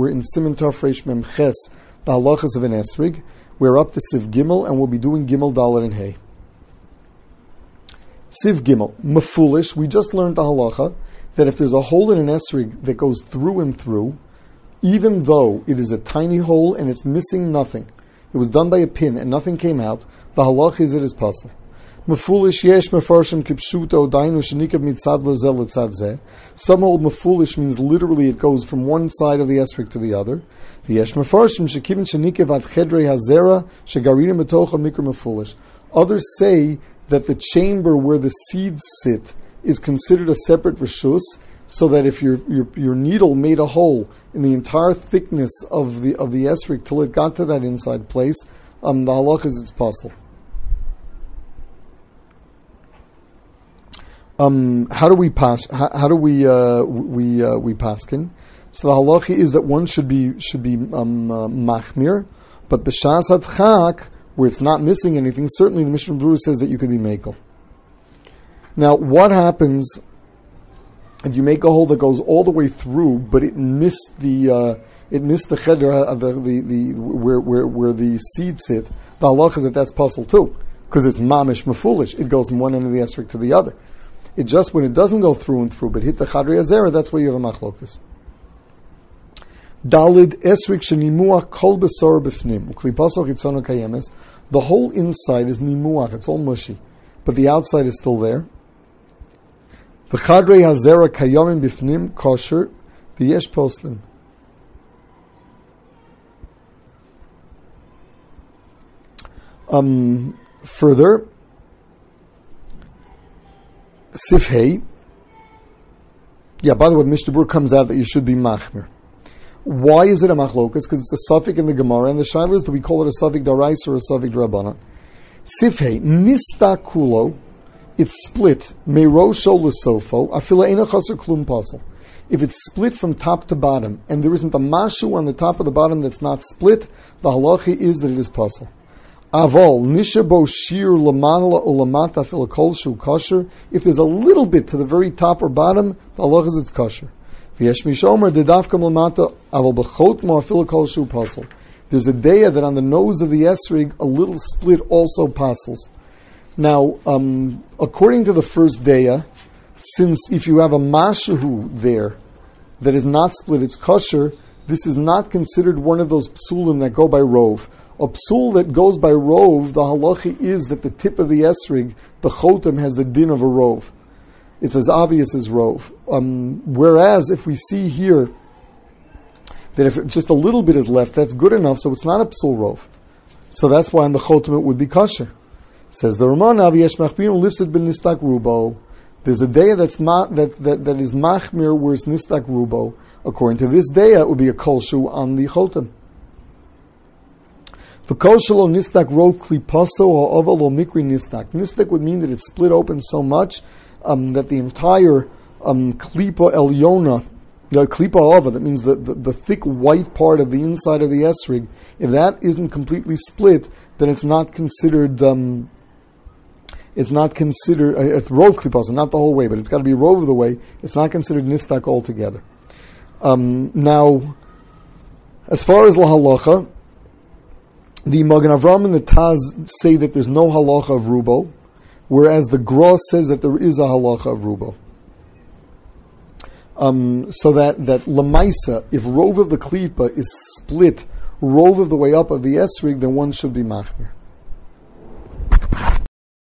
We're in Siman Tov Reish Mem Ches, the halachas of an esrig. We're up to Seif Gimel, and we'll be doing Gimel Dalet and Hay. Seif Gimel, mafulish. We just learned the halacha that if there's a hole in an esrig that goes through and through, even though it is a tiny hole and it's missing nothing, it was done by a pin and nothing came out, the halacha is it is possible. Mefulish yesh mefarshim kipshuto dainu shenikav mitzad lezel letzad zeh. Some hold mefulish means literally it goes from one side of the esrik to the other. V'yesh mefarshim shekivin shenikav ad chedrei hazera shegarinim metocha mikra mefulish. Others say that the chamber where the seeds sit is considered a separate rishus, so that if your, your, your needle made a hole in the entire thickness of the of the esrik till it got to that inside place, um, the halach is it's possible. Um, how do we pass? How, how do we uh, we uh, we paskin? So the halacha is that one should be should be um, uh, machmir, but b'shas chak where it's not missing anything. Certainly, the Mishnah Berurah says that you could be makel. Now, what happens if you make a hole that goes all the way through, but it missed the uh, it missed the cheder, uh, the, the, the where, where where the seed sit? The halacha is that that's pasul too, because it's mamish mafulish. It goes from one end of the esrog to the other. It just when it doesn't go through and through, but hit the chadri azera, that's where you have a machlokas. Dalid esrik shenimuach kol besor b'fnim uklipasach itzono kayemes. The whole inside is nimuach; it's all mushy, but the outside is still there. The chadri hazera kayomim b'fnim kosher v'yesh poslim. Um, further, Sifhei. Yeah, by the way, Mishnah Berurah comes out that you should be machmir. Why is it a machlokas? Because it's a safek in the Gemara, and the shaila is do we call it a safek darais or a safek drabana? Sifhei nista kulo, it's split meirosho lesofo afila ena chaser klum pasel. If it's split from top to bottom, and there isn't a mashu on the top of the bottom that's not split, the halachi is that it is pasul. Avol nishabo shir lamanla ulamata filakol shu kosher. If there's a little bit to the very top or bottom, the halach is it's kosher. V'yesh mishomer dedavkam lamata avol bechot mo filakol shu pasul. There's a daya that on the nose of the esrig, a little split also passes. Now, um, according to the first daya, since if you have a mashahu there that is not split, it's kosher. This is not considered one of those psulim that go by rove a psul that goes by rove, the halachi is that the tip of the esrig, the chotem, has the din of a rove. It's as obvious as rove. Um, whereas if we see here that if just a little bit is left, that's good enough, so it's not a psul rove. So that's why on the chotem it would be kosher. Says the Ramah, Aviyesh Machmir lifts it ben nistak rubo. There's a day that's ma, that, that, that is machmir where it's nistak rubo. According to this day, it would be a kolshu on the chotem. V'kol shelo nistak rov klipaso or oval or mikri nistak. Nistak would mean that it's split open so much um, that the entire um, klipa elyona, the klipa ova, that means the, the, the, thick white part of the inside of the esrig, if that isn't completely split, then it's not considered. Um, it's not considered uh, it's rov klipaso, not the whole way, but it's got to be rov of the way. It's not considered nistak altogether. Um, now, as far as la halacha, the Magen Avram and the Taz say that there's no halacha of rubo, whereas the Gross says that there is a halacha of rubo. Um, so that that lemaisa, if rove of the klipa is split rove of the way up of the esrig, then one should be machmir.